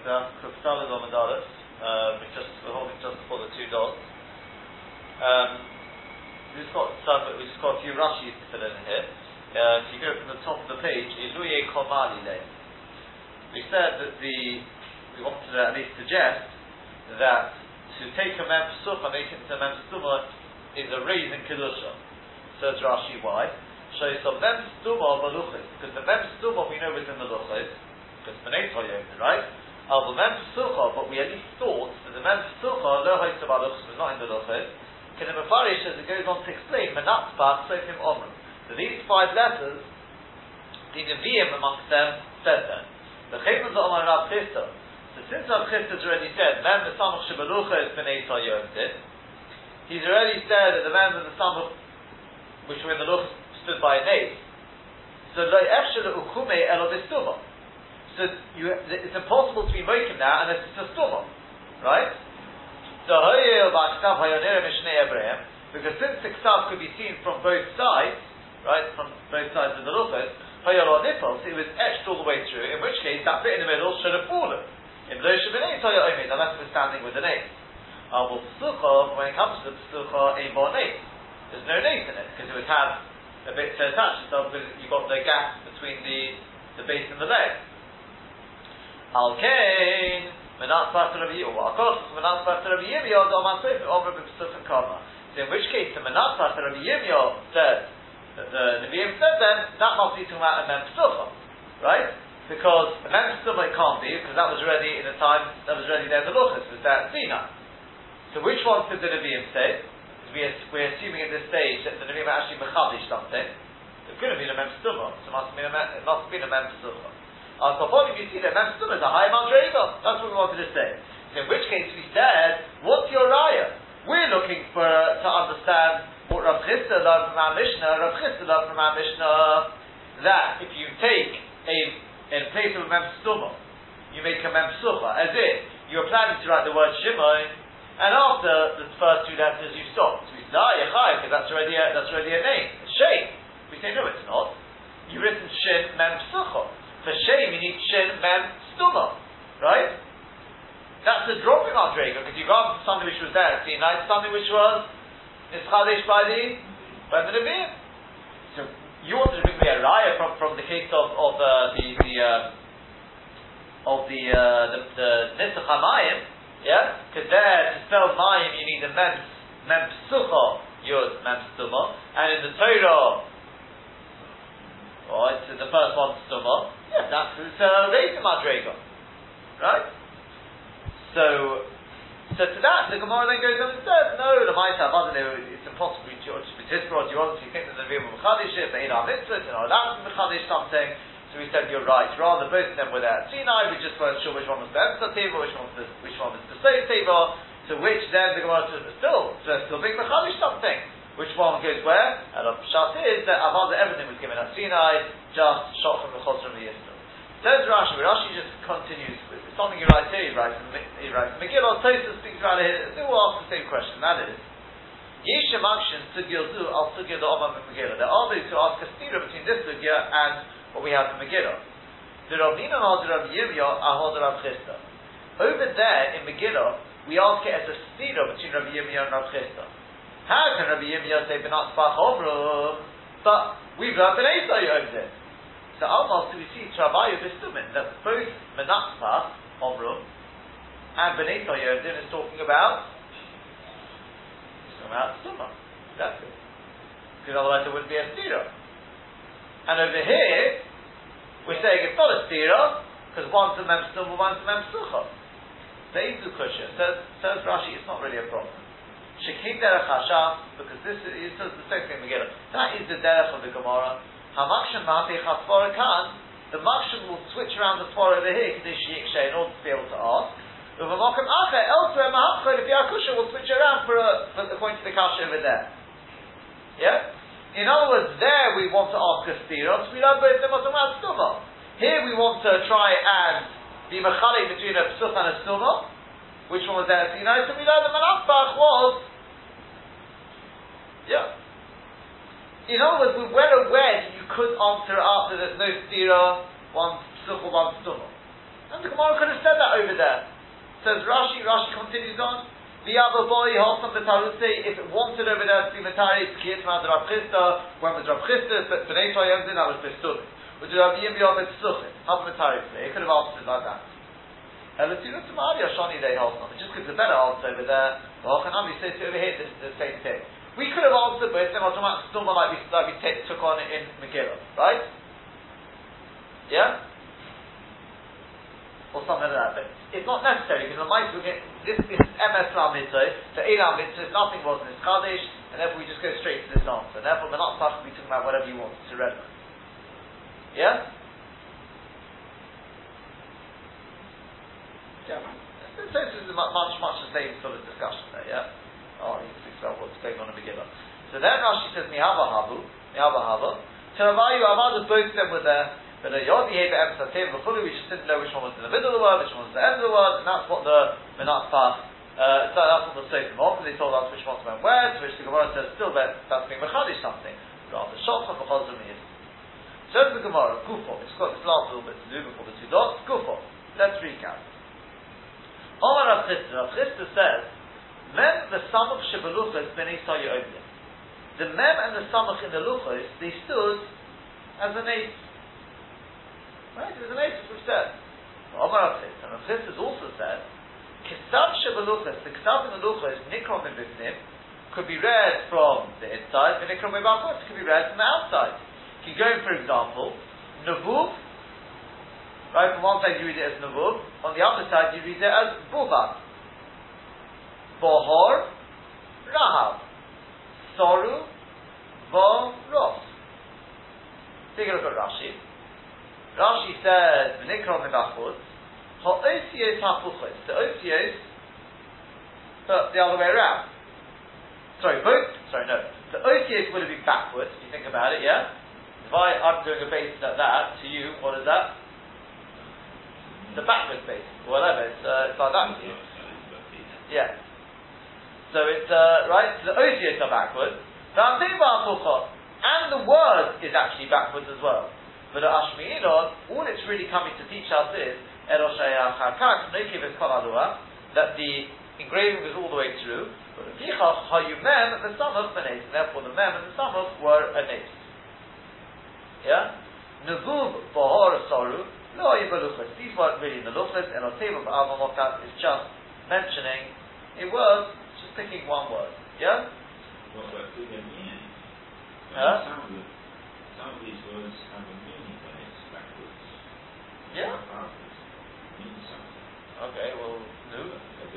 Gemara, Kuftalid Omadalis, um, just we're holding just before the two dots. Um, we've got some, we've just got a few Rashi's to fill in here. Uh, if you go from the top of the page, Iluye Komali Le. We said that the, we wanted to at least suggest that to take a mem and make it into a mem is a raise in kedusha. Says Rashi why? So so mem stuma maluchis because the mem stuma we know is in the luchis because bnei right? Al the mem sucha, but we at least thought that the mem sucha lo ha'isa maluchis was not in the luchis. Can the mafarish as it goes on to explain menatzbach sofim omrim. So these five letters, the Nevi'im amongst them said that. The Chayman Omar Rav Chisda. So since Rav Chisda has already said, Mem Samach Shebalucha is B'nei Yom he's already said that the members of the Samach, which were in the Luch, stood by a name. So lo efshel ukume elo b'stuma. So you, it's impossible to be mokim now unless it's a stuma, right? So Abraham, because since the ksav could be seen from both sides, right, from both sides of the luchos, hayol nipples, it was etched all the way through, in which case that bit in the middle should have fallen. In unless we're standing with the name. Avul psucha, when it comes to the psucha, a bar There's no nate in it, because it would have a bit to attach itself, because you've got the gap between the, the base and the leg. Al kain, menat part of Rabbi Yehuda, akos, menat part of Rabbi Yehuda, do man soif, over b'psuf and kama. So in which case, the menat part of Rabbi Yehuda said, that the Nevi'im said then, that must be talking about a mem right? Because a mem it can't be, because that was already in the time, that was already there the Luchas, was that Sinai. So which one did the Nevi'im say? We're, we're assuming at this stage that the Nevi'im actually mechadish something. It could have been a mem so it must have been a mem, Al Kofonim, you see that mem is a high madrega. That's what we wanted to say. In which case we said, what's your raya? We're looking for to understand what Rav Chisda learned from our Mishnah, Rav Chisda learned from our Mishnah that if you take a, in place of a mem you make a mem as if you're planning to write the word Shimon, and after the first two letters you stop. So we say, ah, Yechai, because that's already a, that's already a name. Shem. We say, no, it's not. You've written Shin mem sucha. You need Shin mem stuma, right? That's the dropping in our Drago, because you got something which was there, see, nice something which was is Chadesh by the by the Nevi'im. So you wanted to bring me a raya from, from the case of, of uh, the the uh, of the uh, the, the Hamayim, yeah? Because there to spell Mayim you need a mem mem psucha yud mem stuma, and in the Torah, oh, it's the first one stuma. That's uh, Reisim Madrega, right? So so to that, the Gemara then goes on and says, no, the Maita Avadin, it's impossible to be Tisbrod, you obviously think that the were Mechadish it, but in our mitzvahs, and to Mechadish something, so we said, you're right, rather both of them were there at Sinai, we just weren't sure which one was the Emsa Teva, which one was the, which one was the State Teva, so which then the Gemara says, still, so still being Mechadish something. Which one goes where? And the Pshat is that Avada, everything was given at Sinai, just shot from the Chos from the Yisrael. Says Rashi, but Rashi just continues with something he writes here, he writes, he writes Megillah, Tosa speaks about it, they will ask the same question, that is, Yesha Makshin Zu al the Omam Megillah. There are those who ask a stira between this Sugya and what we have in Megillah. The Ravnina Hod Rav Yirmiyah Ahod Rav Chisda. Over there in Megillah, we ask it as a stira between Rav Yirmiyah and Rav Chisda. How can Rav Yirmiyah say Benat Spach Omrum? But we've learned Benay over there. So almost we see Travayu Bistumin, that both Menatzpah, Omrum, and B'nai Toyodin is talking about about Stuma. That's it. Because otherwise it wouldn't be a stira. And over here, we're saying it's not a stira, because one's a Mem Stuma, one's a Mem Sucha. They do Kusha. Says, says Rashi, it's not really a problem. Shekim Derech Hasham, because this is, it says the same thing again. That is the Derech of the Gemara. Hamakshan Mahati Chasvara Khan, the Makshan will switch around the Torah over here, because Kadesh Yikshay, in order to be able to ask. Uvamakam Acha, elsewhere Mahapcha, the Biakusha will switch around for, a, for to the Kasha over there. Yeah? In other words, there we want to ask a stiros, we both them about stuma. Here we want to try and be machalik between a psuf and a stuma. Which one was there? You know, so we know the Manasbach was, yeah. In other words, we're well aware that you could answer after there's no stira, one such one stumah. And the Gemara could have said that over there. Says Rashi, Rashi continues on. The other boy the say if it wanted over there to be Matari, it's Kiyat Mad Rav Chisda, when was Rav Chisda, but B'nai Toyim did, that was Bestudim. Which is Rav Yim Yom Suchit, how Matari say, it could have answered like that. Elatuna Tamari Ashani on. It just because the better answer over there, the Hochanami says over here the, the same thing. We could have answered both them automatically, still like we, like we t- took on it in Megillah, right? Yeah? Or something like that. But it's not necessary because the might this is MS Lam Mitzvah, so Elam Mitzvah, nothing was in this Kaddish, and therefore we just go straight to this answer. And Therefore, we're not supposed to be talking about whatever you want, it's irrelevant. Yeah? Yeah. So this is much, much the same sort of discussion there, yeah? Oh, what's going on in Megillah. So then Rashi says, Mihava Havu, Mihava Hava. Teravayu Avadu, both of them were there. But the Yod Yehe Be'em Sativ V'chulu, we just didn't know which one was in the middle of the word, which one was the end of the word, and that's what the Menat Pach, uh, so that's what the Sofim often they told us which ones went where, to which the Gemara says still that that's being Mechadish something. Rather, Shofcha V'chazim is. So the Gemara, Gufo, it's got this last little bit to do before the two dots, Gufo. Let's recap. Omar Rav Chisda, Rav Chisda says, Mem the Samach Shebeluchas B'nei Sayu The Mem and the Samach in the Luchas, they stood as an eight. Right? It was an which said. Omar Chisda, and Rav Chisda also said, Kisav Shebeluchas, the Kisav in the Luchas, Nikrom in Bifnim, could be read from the inside, and Nikrom in Bachot, could be read from the outside. You go, for example, Navuv Right, from one side you read it as Navub, on the other side you read it as Buva. Bohor, Rahav. Soru, Vo, Ros. Take a look at Rashi. Rashi says, V'nikra Mibachut, Ha'osios Hapuchos. The osios, but the other way around. Sorry, both, sorry, no. The osios would have been backwards, if you think about it, yeah? If I, I'm doing a base like that, to you, what is that? the backwards base, whatever. It's, uh, it's like that. Yeah. So it's uh, right. The osios are backwards. And the word is actually backwards as well. But at Ashmi'idon, all it's really coming to teach us is that the engraving was all the way through. But the mem the samach Therefore, the mem and the samach were a nace. Yeah. Nevuv bahor soru no, Yibaluchas. These weren't really the Luchas, and on table for Alma Mokat is just mentioning it word, just picking one word. Yeah? What about the meaning? Huh? Some, of the, some of these words have a meaning when it's backwards. Yeah. Means something. Okay, well, no.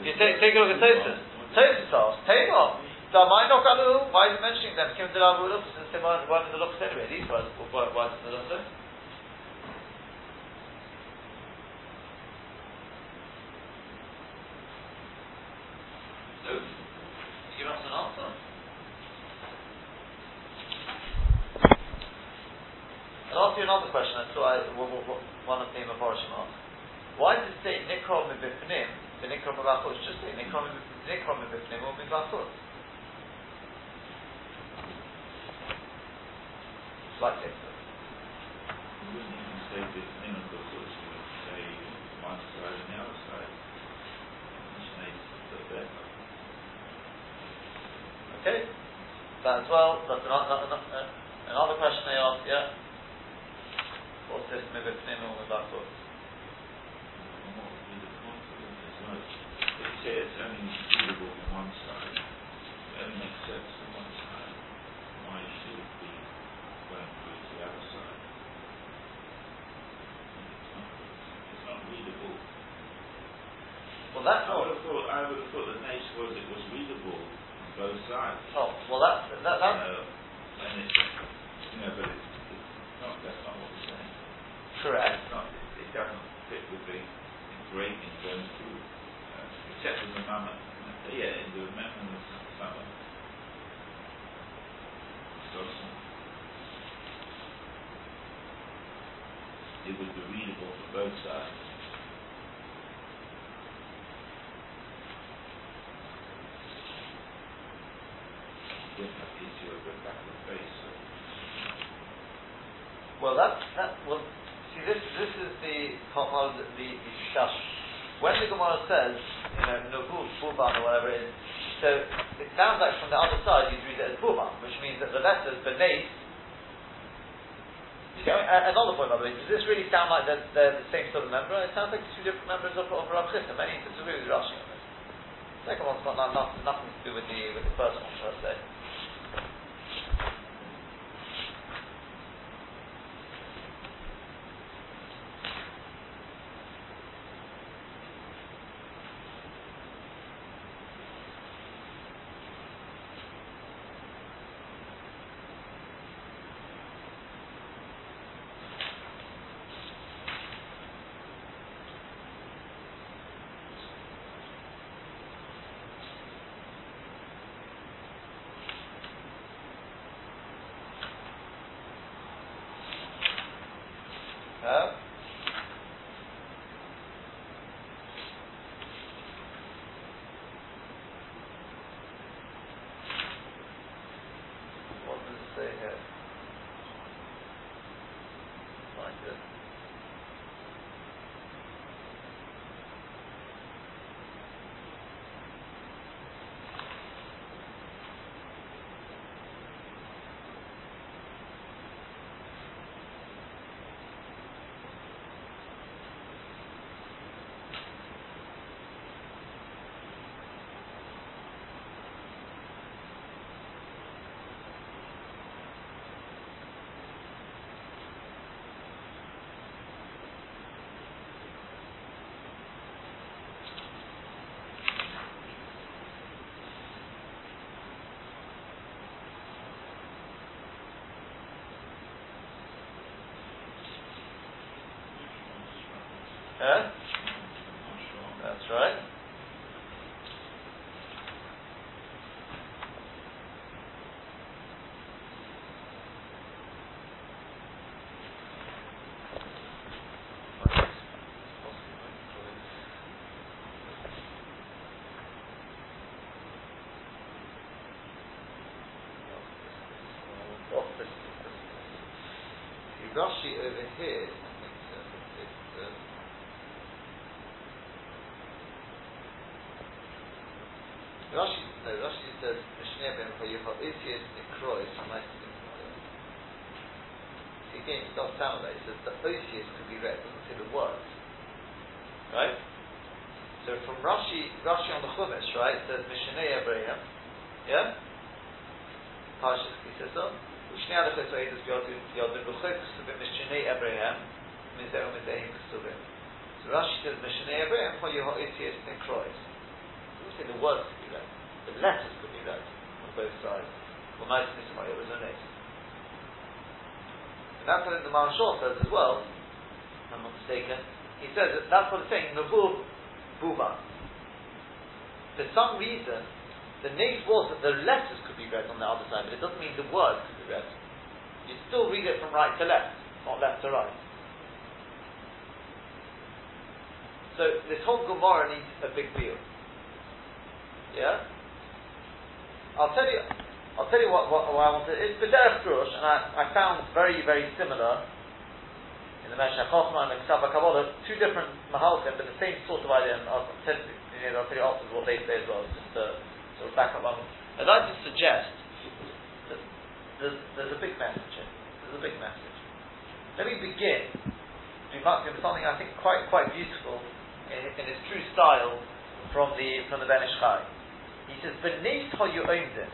You take, take a look at Tosus. Tosus asks, Tamar, why not Why is he mentioning them? Kim Dilavu Luchas, since they weren't, weren't the Luchas anyway. These words weren't, weren't in the Luchas. give us an answer. I'll ask you another question. That's why one of the Mepharshim asked. Why does it say Nikrom Mibifnim, the Nikrom Mibachut? Just say Nikrom Mibifnim or Mibachut. Slight difference. Okay, that as well. That's another, another, another question they ask. Yeah, what's this mivifnim or mivakot? They only readable from one side. Only makes sense one side. Why should it be going through to the other side? It's not, it's not readable. Well, that's I would have thought, I would have thought the nature was it was readable on both sides. Oh, well, that's that. that You know, and it's, you know, but it's, it's not. That's not what we're saying. Correct. Not. It, doesn't fit with the engraving going through, uh, except in the mammoth. Yeah, in the mammoth and summer. So it would be readable for both sides. didn't have the issue of the back of the face. So. Well, that's that. Well, see, this this is the part, part of the, the, the shash. When the Gemara says, you know, Nubu, Buban, or whatever it is, so it sounds like from the other side you'd read it as Buban, which means that the letters, Benes, you know, another point by the way, does this really sound like they're, they're the same sort of member? It sounds like two different members of, of Rav Chisda. Many disagree with Rashi on this. The second one's got nothing, nothing to do with the, with the first one, shall I. Huh? That's right. Rashi over here Rashi, no, Rashi says, Mishneh ben Chayyucha Isius Nikrois It like it says the Osius could be read, doesn't the words. Right? So from Rashi, Rashi on the Chumash, right, it says Mishneh Abraham, yeah? Parshas Kisasa, Mishneh Adachos Ve'edus Yodin B'choi Ksubim Mishneh Abraham, Mizeh Mizeh Ksubim. So Rashi says Mishneh Abraham Chayyucha Isius Nikrois say the words could be read. The letters could be read on both sides. Well, nice Nismaya was an And that's what the Maharshal says as well, if I'm not mistaken. He says that that's what it's saying, Nabu Buba. For some reason, the nace was that the letters could be read on the other side, but it doesn't mean the words could be read. You still read it from right to left, not left to right. So this whole Gemara needs a big deal. Yeah? I'll tell you, I'll tell you what, what, what I wanted. It's B'derech Drush, and I, I found very, very similar in the Chochmah and the Ksava Kabbalah, two different Mahalchim, but the same sort of idea, and I'll tell you, I'll tell you afterwards what they say as well, just to sort of back up on I'd like to suggest that there's, there's a big message here. There's a big message. Let me begin with something I think quite, quite beautiful in, in its true style from the, from the Ben Ish Chai. He says, beneath how you owned it.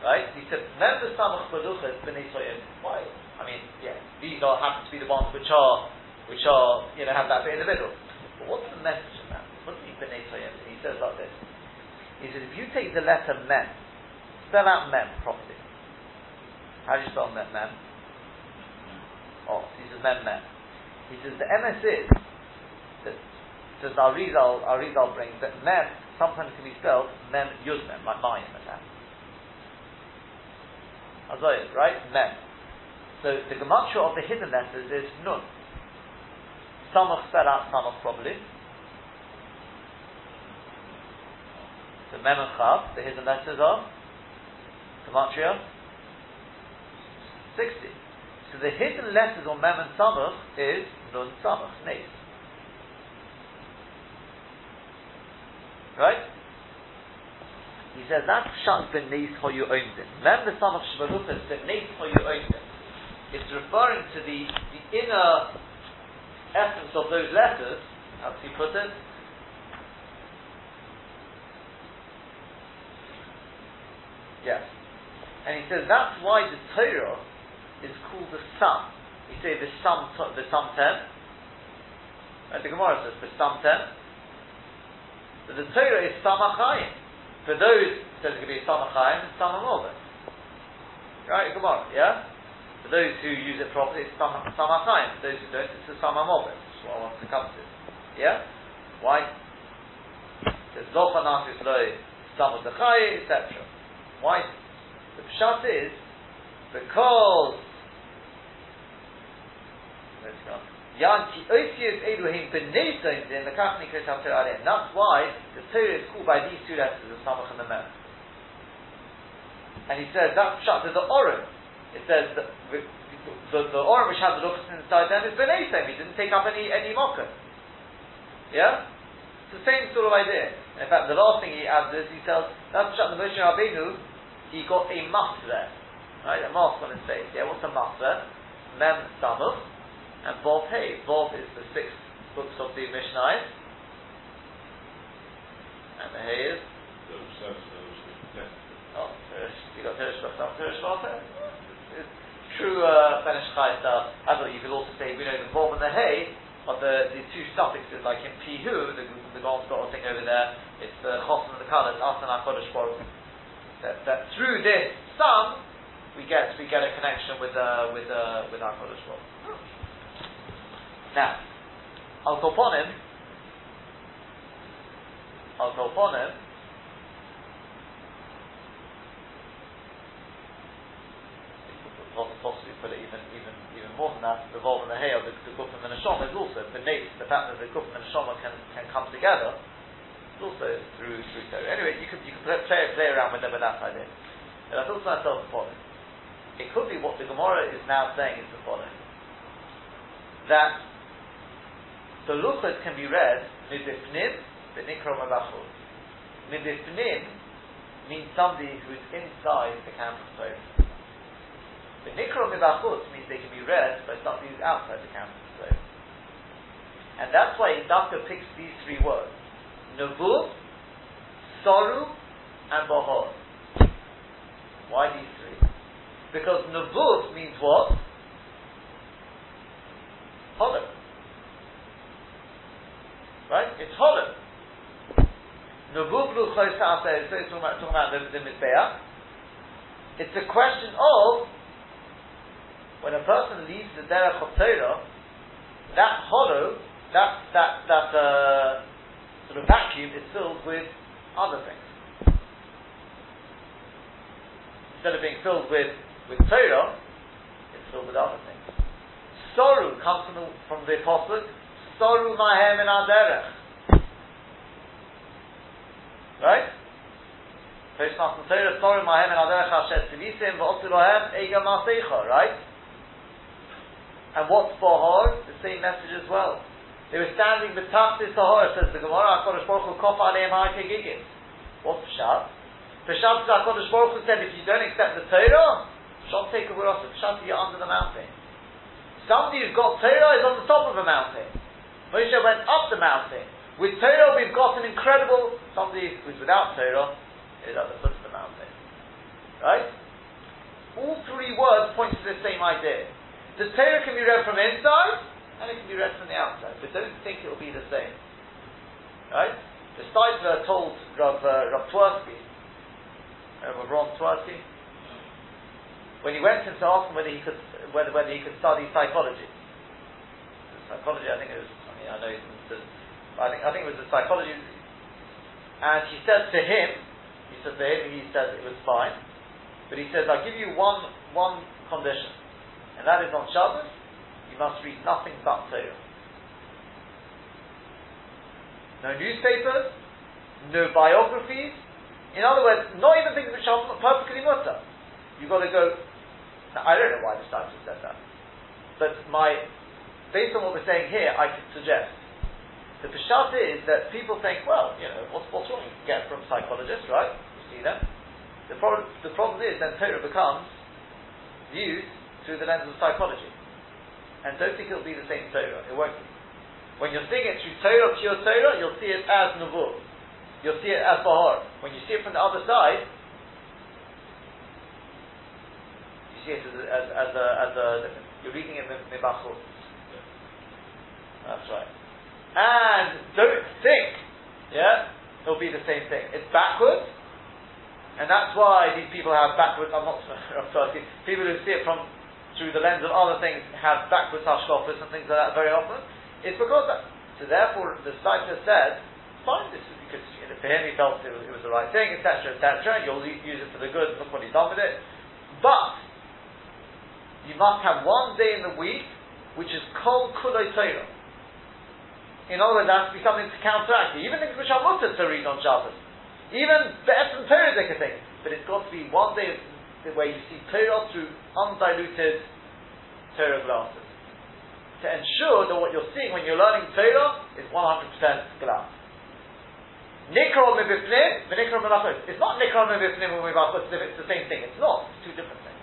Right? He said, Member Samach Balucha is beneath how Why? I mean, yeah, these are happen to be the ones which are, which are, you know, have that bit in the middle. But what's the message in that? What does he mean beneath He says like this. He says, if you take the letter Mem, spell out Mem properly. How do you spell Mem? Mem? Oh, he says Mem Mem. He says the MS is that says Arizal, Arizal brings that Mem sometimes can be spelled mem yud mem, like mayim at that. Right? Mem. So the gematria of the hidden letters is Nun. Samach spell out Samach probably. So Mem and Chav, the hidden letters are gematria 60. So the hidden letters on Mem and Samach is Nun Samach, Nes. Right? He says that's shut beneath how you. Remember some of Shvaluchas beneath how you owned it. It's referring to the, the inner essence of those letters. Does he put it? Yes. And he says that's why the Torah is called the sum. You say the sum, the sum ten. And the Gemara says the sum ten. But the Torah is samachayim. For those, says it could be samachayim and samamobin. Right, Gemara, yeah? For those who use it properly, it's samachayim. For those who don't, it's a samamobin. That's what I want to come to. Yeah? Why? There's lochanatis loy, samachayim, etc. Why? The pshat is because let's go. Yanti That's why the Torah is called by these two letters, the Samach and the Mem. And he says that's shut to the Orim. It says that the, the, the Orim which has the Luchas inside them is Beneson. He didn't take up any any mocker. Yeah? It's the same sort of idea. In fact, the last thing he adds is he tells that's shut the Moshe Rabbeinu. He got a mask there, right? A mask on his face. Yeah, what's a mask there? Mem Samach and Vov Hey. Vov is the six books of the Mishnah. And the Hey is? Oh, you got Teresh Bachtam, Teresh It's true uh, Chai thought you could also say, we know the Vov and the Hey are the, the two suffixes, like in Pihu, the, the Golden Scott thing over there, it's the Chosim and the Kalas, Asan HaKodesh Baruch. That, that through this sum, we get we get a connection with uh, with uh, with our Kodesh Baruch. Now, Al Koponim, Al Koponim, possibly put it even even even more than that, the Vol and the of the, the Kufim and the Shom is also beneath the fact that the Kufim and the Shom can, can come together, it's also through through Torah. Anyway, you can you could play, play, around with with that idea. And I thought to myself the following. It could be what the Gemara is now saying is the following. That the luchas can be read midifnim v'nikra malachot. Midifnim means somebody who is inside the camp of Torah. The milachut means they can be read by somebody who's outside the camp of Torah. And that's why Dafka picks these three words: Navu, Soru, and Bahor. Why these three? Because Navut means what? Hollow. Right? It's hollow. Nubublu Chosasa is talking about, talking about the, the. It's a question of when a person leaves the Derech of Torah, that hollow, that that that uh, sort of vacuum is filled with other things. Instead of being filled with with Torah, it's filled with other things. Sorrow comes from the from the apostle Soru mahem in aderech. Right? First Matan Torah, Soru mahem in aderech asher tzivisim, v'otu lohem ega masecha, right? And what's Bahar? The same message as well. They were standing with betachtis Sahar, says the Gemara, HaKadosh Baruch Hu kof aleim ha'kegigim. What's Pshat? Pshat is HaKadosh Baruch Hu said, if you don't accept the Torah, Shot take a Pshat, you're under the mountain. Somebody who's got Torah is on the top of a mountain. Moshe went up the mountain. With Torah, we've got an incredible, somebody who's without Torah is at the foot of the mountain. Right? All three words point to the same idea. The Torah can be read from inside, and it can be read from the outside. But don't think it will be the same. Right? The Steipler told Rav, uh, Rav Twersky, Rav Ron Twersky, when he went in to ask him whether he could, whether, whether he could study psychology. Psychology, I think it was I know I think, I think it was a psychology. And he said to him, he said to him, he said it was fine. But he says, I'll give you one, one condition. And that is on Shabbos, you must read nothing but Torah. No newspapers, no biographies. In other words, not even things which are perfectly mutter. You've got to go. Now, I don't know why the Stars said that. But my based on what we're saying here, I could suggest The Peshat is that people think, well, you know, what's, what's wrong? You can get from psychologists, right? You see them. The problem, the problem is then Torah becomes viewed through the lens of psychology. And don't think it'll be the same Torah. It won't be. When you're seeing it through Torah, pure Torah, you'll see it as Navur. You'll see it as Bahar. When you see it from the other side, you see it as as, as a, as a you're reading it Mibachut. That's right. And don't think, yeah, it'll be the same thing. It's backwards, and that's why these people have backwards. I'm not. I'm sorry. People who see it from through the lens of other things have backwards hashkafas and things like that very often. It's because that. So therefore, the Saita said, fine, this is because you know, for him he felt it was, it was the right thing, etc., etc. You'll use it for the good. Look what he's done with it. But you must have one day in the week which is kol kulay Torah. In order has to be something to counteract it. Even things which are mutter to read on Shabbos. Even Be'etzim Torah is a thing. But it's got to be one day where you see Torah through undiluted Torah glasses. To ensure that what you're seeing when you're learning Torah is 100% glass. Nikro mibifnim, v'nikro melachos. It's not nikro mibifnim and mibachos if it's the same thing. It's not. It's two different things.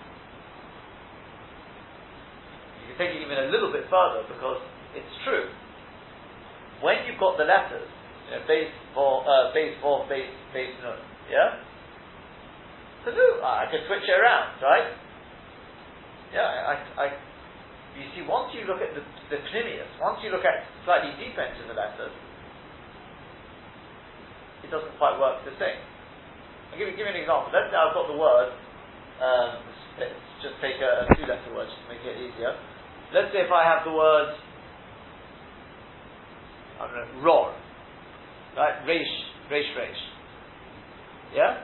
You can take it even a little bit further because it's true when you've got the letters, you know, base for uh, base for base base nun, yeah. So do I can switch it around, right? Yeah, I, I, you see, once you look at the, the pnimius, once you look at slightly deeper into the letters, it doesn't quite work the same. I'll give you, give you an example. Let's say I've got the word, um, let's just take a, a two letter word just to make it easier. Let's say if I have the word I don't know, roar. Right? Reish, reish, reish. Yeah?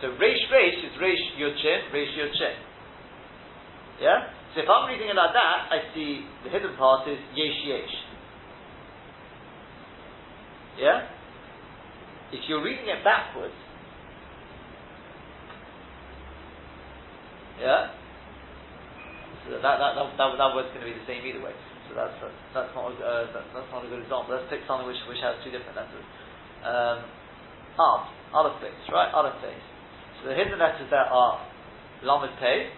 So reish, reish is reish chin, reish chin. Yeah? So if I'm reading it like that, I see the hidden part is yesh, yesh. Yeah? If you're reading it backwards, yeah? So that, that, that, that, that word's going to be the same either way. So that's that's not a, uh, that's, that's not a good example. Let's pick something which which has two different letters. Um, other place, right? Other place. So the hidden letters there are Lamed Pei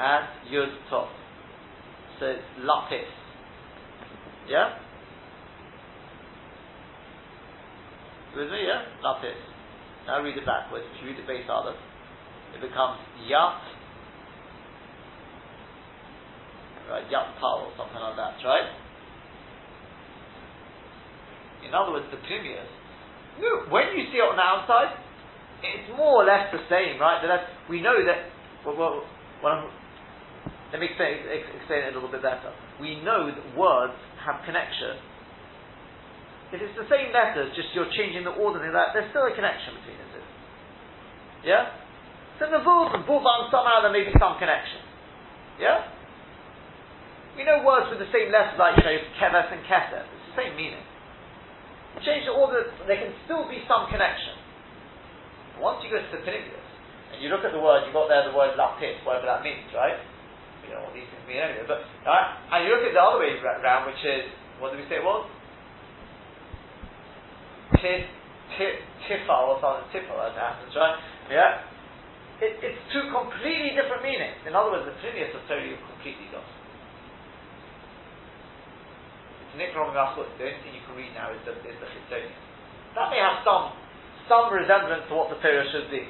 and Yud Tov. So it's Lapis. Yeah? With me, yeah? Lapis. Now read it backwards. If you read the base Aleph, it becomes Yat right? Yaptal or something like that, right? In other words, the premiers. No, when you see it on the outside, it's more or less the same, right? We know that. Well, well, well let me explain, explain it a little bit better. We know that words have connection. If it's the same letters, just you're changing the order of that, there's still a connection between the two. Yeah? So Navud and Buvan, somehow there may be some connection. Yeah? We know words with the same letters, like, you know, keves and keser. It's the same meaning. Change the order, there can still be some connection. Once you go to the Pnimius, and you look at the word, you've got there the word lapis, whatever that means, right? We know what these things mean anyway, but, right? And you look at the other way around, which is, what did we say it was? Tif, tif, tifal or something, tifal as it happens, right? Yeah? It, it's two completely different meanings. In other words, the Pnimius are totally completely lost. Nikron Rachut, the only thing you can read now is the, is the Chitzonius. That may have some, some resemblance to what the Torah should be.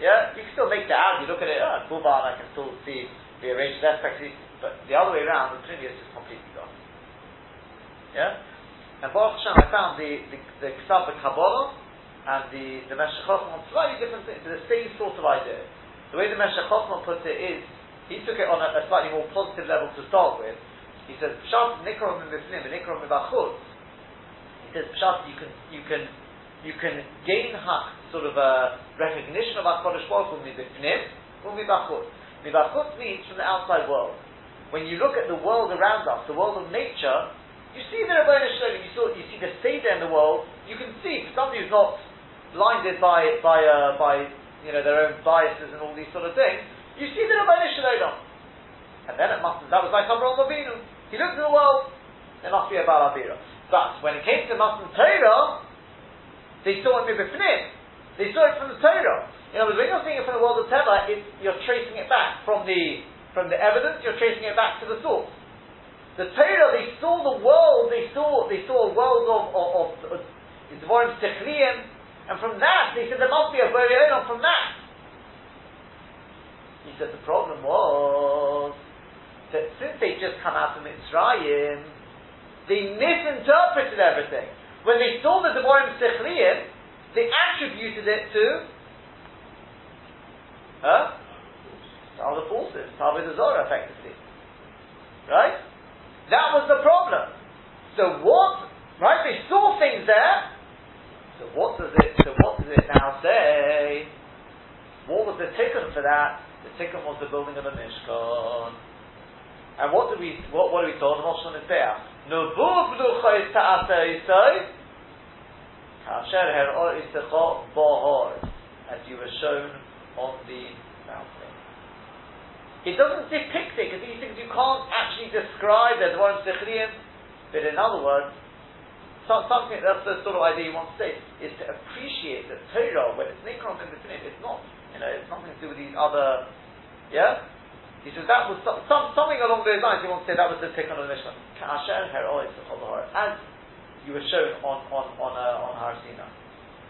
Yeah, you can still make the out. You look at it, ah, oh, Buban, I can still see rearranged aspects, but the other way around, the Pnimius is completely gone. Yeah? And Baruch Hashem, I found the, the, the Kitab Kabbalah and the, the Meshech on slightly different things, the same sort of idea. The way the Meshech puts it is, he took it on a, a slightly more positive level to start with, he says pshat nikrom mibifnim and nikrom. He says pshat you can you can you can gain hak sort of a recognition of Hakadosh Baruch Hu mibifnim or mibachutz. Mibachutz means from the outside world. When you look at the world around us, the world of nature, you see the Rabbeinu Shalom, you, saw, you see the Seder in the world, you can see, for somebody who's not blinded by, by, uh, by you know, their own biases and all these sort of things, you see the Rabbeinu Shalom. And then it must that was like Avraham Avinu. He looked at the world, there must be a Baal. But when it came to Matan Torah, they saw it Mibifnim. They saw it from the Torah. In other words, when you're seeing it from the world of Teva, you're tracing it back from the from the evidence, you're tracing it back to the source. The Torah, they saw the world, they saw they saw a world of of, of, of and from that they said there must be a Bari from that. He said the problem was that since they just come out of Mitzrayim, they misinterpreted everything. When they saw the Devorim Sechliyim, they attributed it to huh? to other forces, Tavid Azora, effectively. Right? That was the problem. So what? Right? They saw things there. So what does it? So what does it now say? What was the tikkun for that? The tikkun was the building of the Mishkan. And what do we? What, what do we told? The Moshe Mizbeach. Nubuv luchos ta'asa yisoi, kasher her'or isecho bohor, as you were shown on the mountain. It doesn't depict it, because these things you can't actually describe as one Sichriyim, but in other words, so, something, that's the sort of idea you want to say, is to appreciate that Torah, when it's Nikron and it's not, you know, it's nothing to do with these other, yeah? He says that was some, some, something along those lines. He wants to say that was the tikkun of the Mishkan. As you were shown on on on uh, on Har.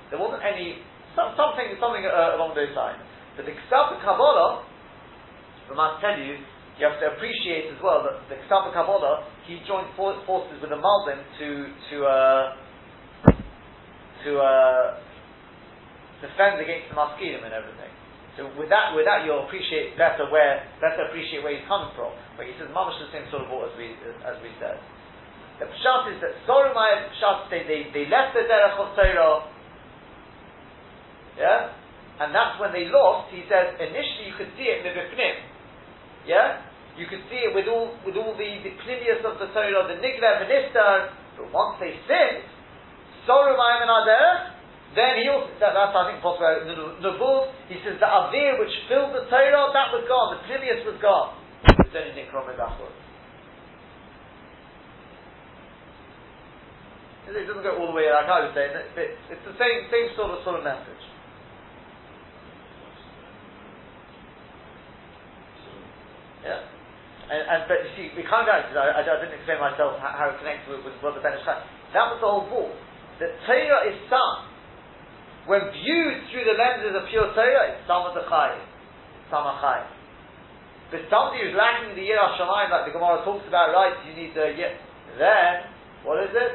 There wasn't any some, something something uh, along those lines. But the Ksaf Kabbalah, I must tell you, you have to appreciate as well that the Ksaf Kabbalah he joined forces with the Malbim to to uh, to uh, defend against the Maskilim and everything. So with that, with that, you'll appreciate better where better appreciate where he's coming from. But he says mamash the same sort of water as we as we said. The pshat is that Soromai pshat say they, they left the derech of Torah. Yeah, and that's when they lost. He says initially you could see it in the bifnim. Yeah, you could see it with all with all the the of the Torah, the nigla the But once they sinned, Soromai and Aderech, then he also, that, that's I think possible, in the Nebuv, he says the Avir which filled the Torah, that was gone, the Pnimius was gone. It doesn't go all the way like I was saying, but it's the same, same sort of, sort of message. Yeah. And, and, but you see, we can't go into I, I, didn't explain myself how, how it connects with, with what the That was the whole ball. The Torah is some when viewed through the lenses of pure Torah, it's Samadachai, Samachai. But somebody who's lacking the Yirah Shamayim, like the Gemara talks about, right, you need the Yir, then, what is it?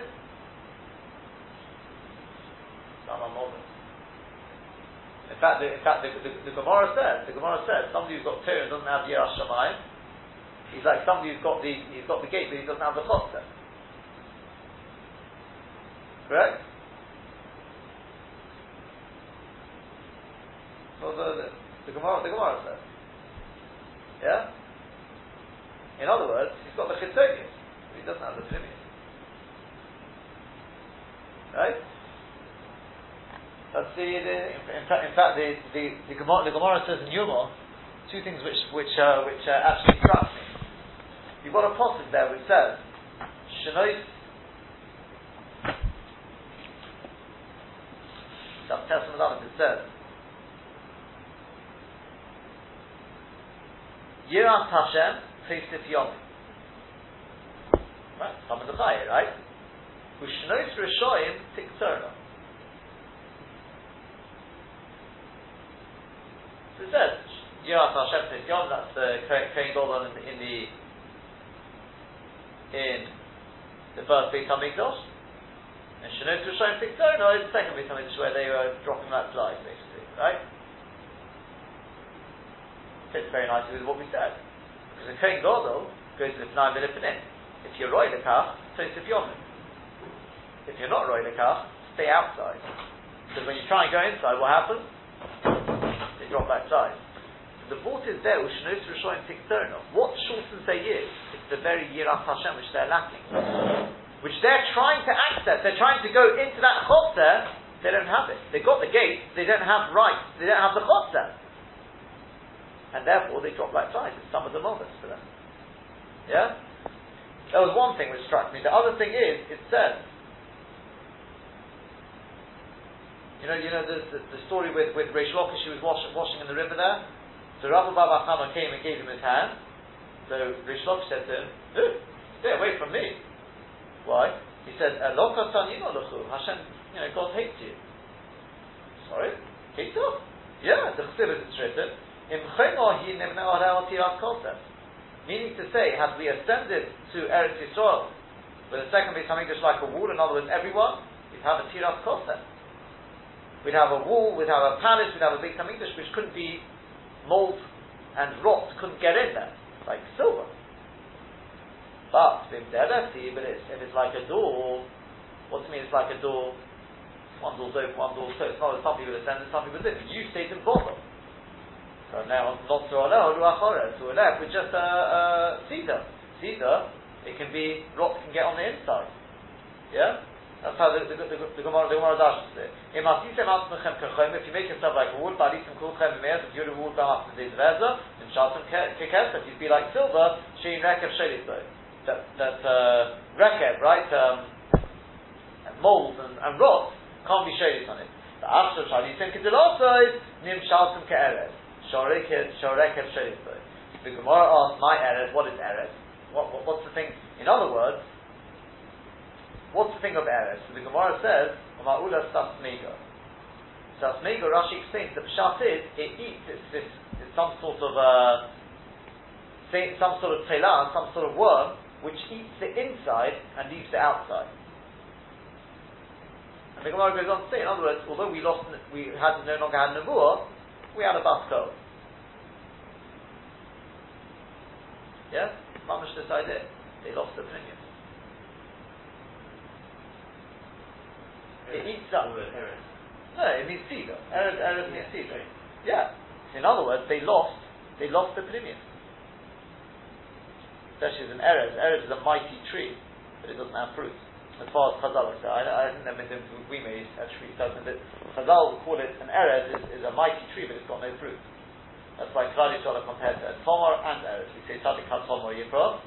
Samamodim. In fact, the, in fact, the, the, the, Gemara says, the Gemara says, somebody who's got Torah and doesn't have Yirah Shamayim, he's like somebody who's got the, he's got the gate, but he doesn't have the chotzer. Correct? So the, the, the Gemara, the Gemara says. Yeah? In other words, he's got the chitzonius, he doesn't have the pnimius. Right? That's the, the in, fact, in fact the, the, the, Gemara, the Gemara says in Yuma two things which which uh, which uh, actually struck me. You've got a passage there which says Shanois Testament it says Yiras Hashem Chesif Yom. Right? Some of the Chaya, right? Ushnois Rishoyim Tiktzorna. So it says, Yiras Hashem Chesif Yom, that's the Kohen Gadol in the, in the in the first Beit HaMikdash. And Shanois Rishoyim Tiktzorna is the second Beit HaMikdash where they were dropping that slide, basically, right? Fits very nicely with what we said. Because the Kohen Gadol goes to the Pnai V'Lipanim. If you're Roy Lekach, Tosif Yomim. If you're not Roy Lekach, stay outside. Because when you try and go inside, what happens? They drop outside. So the vault is there, Ushnos Rishoyim Tikterno. What shortens their years? It's the very Yirat Hashem which they're lacking. Which they're trying to access. They're trying to go into that chotzer. They don't have it. They've got the gate. They don't have rights. They don't have the chotzer and therefore they drop like flies. It's some of the moments for them. Yeah? That was one thing which struck me. The other thing is, it says, you know, you know the, the, the story with, with Reish Lakish, who was washing, washing in the river there? So Rabbi Baba Chama came and gave him his hand. So Reish Lakish said to him, stay away from me. Why? He said, Hashem, you know, God hates you. Sorry? Hates us? Yeah, the Chassidus is written, Meaning to say, had we ascended to Eretz Yisrael with a second Beis Hamikdash like a wall, in other words, everyone, we'd have a Tiras Kosef. We'd have a wall, we'd have a palace, we'd have a Beis Hamikdash which couldn't be mold and rot, couldn't get in there, like silver. But, but it's, if it's like a door, what do you mean it's like a door? One door's open, one door's closed. Not that some people ascend and some people didn't. You stayed in bottom. So now, not to Allah, to Allah, with just a, cedar. Cedar, it can be, rot can get on the inside. Yeah? That's how the, the, the, the, Gemara, the Gemara dashes it. If you make yourself like wood, balisim kulchem me'ez, if you're a wood, ba'af the vezah, then shalsim kekesef, you'd be like silver, shein rekev shelit That, that, uh, rekev, right, um, mold and, and rot, can't be shelit on it. The after shalisim kedilosoi, nim shalsim ke'erev. Shoreket Shoreket The Gemara asks, my Eretz, what is Eretz? What, what, what's the thing? In other words, what's the thing of Eretz? So the Gemara says, Ma'ula Sasmega. Sasmega, Rashi explains, the Pshat is, it eats, it's, it's, it's some sort of, uh, some sort of telah, some sort of worm, which eats the inside and leaves the outside. And the Gemara goes on to say, in other words, although we lost, we had no longer had Nebuah, we had a bus Basko. Yeah? Mamish decided they lost the premium. It eats up. No, it means cedar. Eretz, Eretz means cedar. Yeah. In other words, they lost, they lost the premium. Especially as an Eretz. Eretz is a mighty tree, but it doesn't have fruit as far as Chazal is I, I think that we may actually doesn't that Chazal call it an Eretz is, is, a mighty tree, but it's got no fruit. That's why Klal Yisrael compared to Tomar and Eretz. We say Tzadik had Tomar Yifra,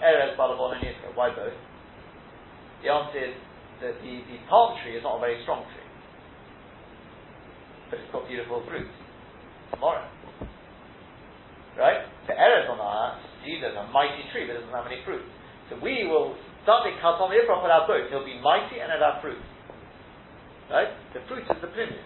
Eretz Balabon and. Why both? The answer is that the, the palm tree is not a very strong tree, but it's got beautiful fruit. Tomorrow. Right? The Eretz on our seed is a mighty tree, but it doesn't have any fruit. So we will Something Katom Yifrach will have both. He'll be mighty and he'll have fruit. Right? The fruit is the premium.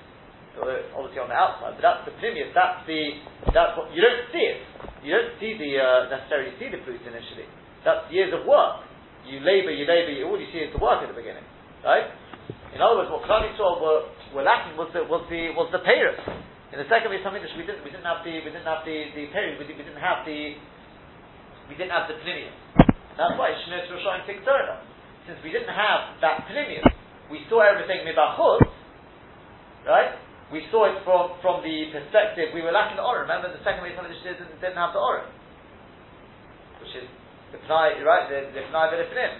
So obviously on the outside, but that's the premium. That's the that's what you don't see it. You don't see the uh, necessarily see the fruit initially. That's years of work. You labour, you labour. All you see is the work at the beginning, right? In other words, what Klal Yisrael were, were lacking was the was the was the payers. In the second Beis Hamikdash, we didn't we didn't have the we didn't have the the payers. We, we didn't have the we didn't have the premium. That's why Shmir Roshayim Tikturna. Since we didn't have that premium, we saw everything mibachut, right? We saw it from, from the perspective, we were lacking the Orim. Remember the second way some of the didn't, didn't have the Orim. Which is the Pnai, right, the, the Pnai V'Lefnim.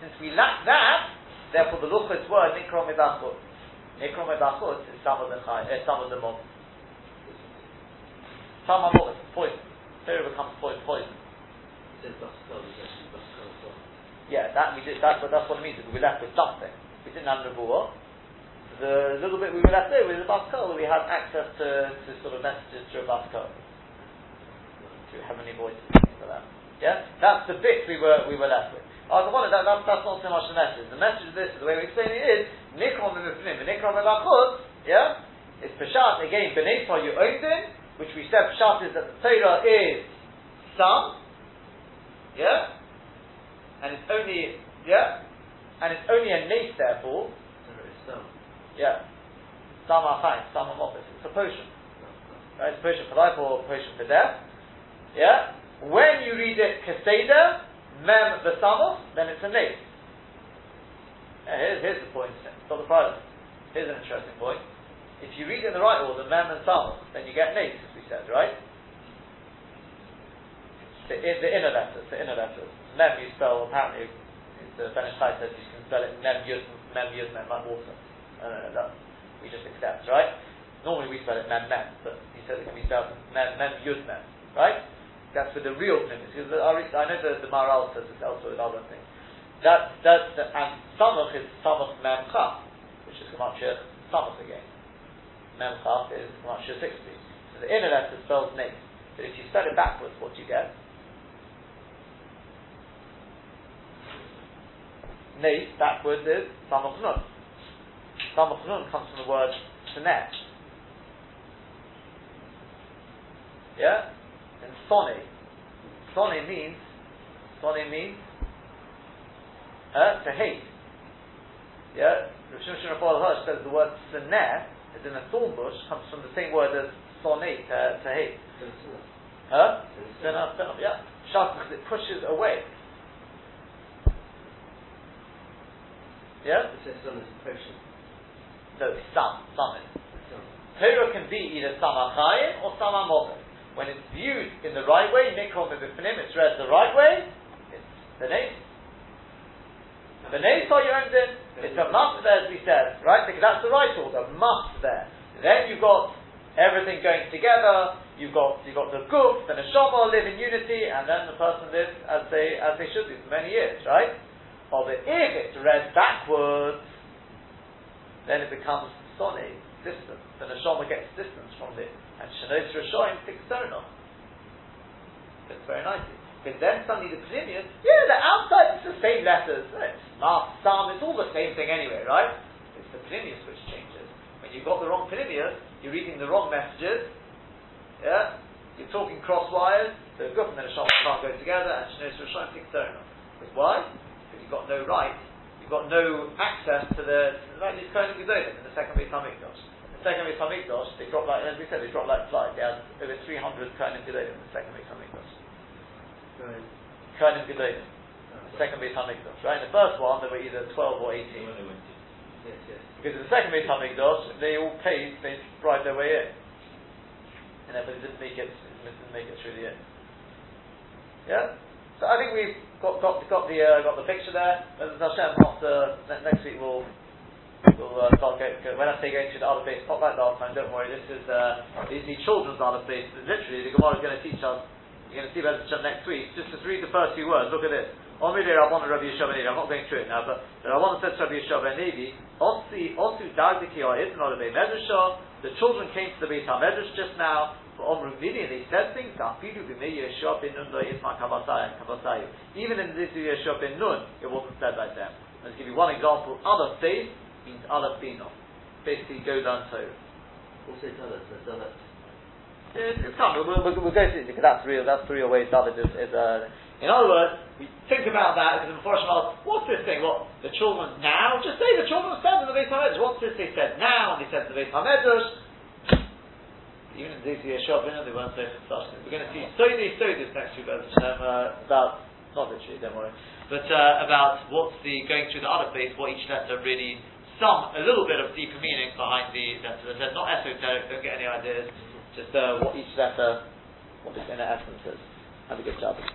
Since we lacked that, therefore the Luchas were Nikro Mibachut. Nikro Mibachut is some of the chai, uh, some of the mob. Some of the poison. Pharaoh becomes poison. poison. Yeah, that we did. That's what that's what it means. We were left with nothing. We didn't have nebuah. The little bit we were left over was a baskol. We had access to, to sort of messages through a baskol, to heavenly voices, like that. Yeah, that's the bit we were we were left with. Oh, the one that, that, that's not so much the message. The message of this, the way we explain it is nikron b'mifnim, nikron b'lachut. Yeah, it's peshat again. B'nei you open, which we said peshat is that the Torah is some. Yeah, and it's only yeah, and it's only a nace therefore. Yeah, some are fine, some are not. It's a potion, right? It's a potion for life or a potion for death. Yeah, when you read it keseda mem v'samos, then it's a nace. Yeah, here's, here's the point. Stop the problem. Here's an interesting point. If you read it in the right order, mem and samos, then you get nace, as we said, right? The, the inner letters, the inner letters. Mem you spell apparently the Ben Ish Chai says you can spell it Mem Yud Mem Yud Mem like water. Uh, that we just accept, right? Normally we spell it Mem Mem, but he says it can be spelled Mem Mem Yud Mem, right? that's with the real pnimius. Because I know the, the Maharal says this also with other things. That, that's the, and Samach is Samach Mem Chaf, which is Gematria Samach again. Mem Chaf is Gematria 60. So the inner letter spells name. But if you spell it backwards, what do you get? Nate backwards is Samach Nun. Samach Nun comes from the word Senet. Yeah? And Sone. Sone means, Sone means, uh, to hate. Yeah? Rav Shimshon Raphael Hirsch says the word Seneh, as in a thorn bush, comes from the same word as Sone, to, to hate. Huh? Senah, yeah. Because it pushes away. Yeah? It says son is potion. No, some, some is. Torah can be either sama chayim or sama moder. When it's viewed in the right way, nikol mebifnim, it's read the right way, it's the name. The name saw your own din, it's a must there as we said, right? Because that's the right order, must there. Then you've got everything going together, you've got you've got the guf, the neshama live in unity, and then the person lives as they as they should do for many years, right? Or if it's read backwards, then it becomes sonny, distant. The neshama gets distance from it. And Rishoim takes Sonah. That's very nicely. Because then suddenly the Pnimius, yeah, the outside it's the same letters. It's Sam, it's all the same thing anyway, right? It's the Pnimius which changes. When you've got the wrong Pnimius, you're reading the wrong messages, yeah? You're talking crosswise, the Guf and the Neshama can't go together, and Shanos Rishoim takes Sonah. Because why? You've got no right, you've got no access to the, like these Kohen Gedolim in the second Beit HaMikdash The second Beis Hamikdash, they dropped like, as we said, they dropped like flies. They had over 300 Kohanim Gedolim in the second Beis Hamikdash. Kohanim Gedolim, the second Beis Hamikdash. Right, in the first one there were either 12 or 18. When they went in. Yes, yes. Because in the second Beis Hamikdash, they all paid, they bribed their way in. And then, but it didn't make it, it didn't make it through the end. Yeah? So I think we've got, got, got the, uh, got the picture there. As Hashem, after, next week we'll We'll uh, start go, go, when I say going through the other base, not like last time, don't worry, this is uh, these the children's other base. Literally, the Gemara is going to teach us, you're going to see this next week, just to read the first few words, look at this. Omri de Rabban Rabbi Yeshua ben I'm not going through it now, but the Rabban says to Rabbi Yeshua Osi, Osu Dagdiki or is not a Medrashah, the children came to the Beit HaMedrash just now, for Omru they said things, Even in this Yeshua ben Nun, it wasn't said like them. Let's give you one example, other faith, means Aleph Binah. Basically, go down to. Also, Dalet, so Dalet. It's, it's coming. We'll, we'll, we'll go through it because that's real. That's the real way David is. is uh, in other words, we think about that because unfortunately, what's this thing? What the children now? Just say the children said in the Beit Hamedrash. What's this they said now? And they said in the Beit Hamedrash. Even in Zisi Yeshua, they weren't saying such things. We're going to see so many stories next week uh, about not literally, don't worry, but uh, about what's the going through the other place, what each letter really some, a little bit of deeper meaning behind the letter. They're not esoteric, don't get any ideas, just uh, what each letter, what its inner essence is. Have a good job.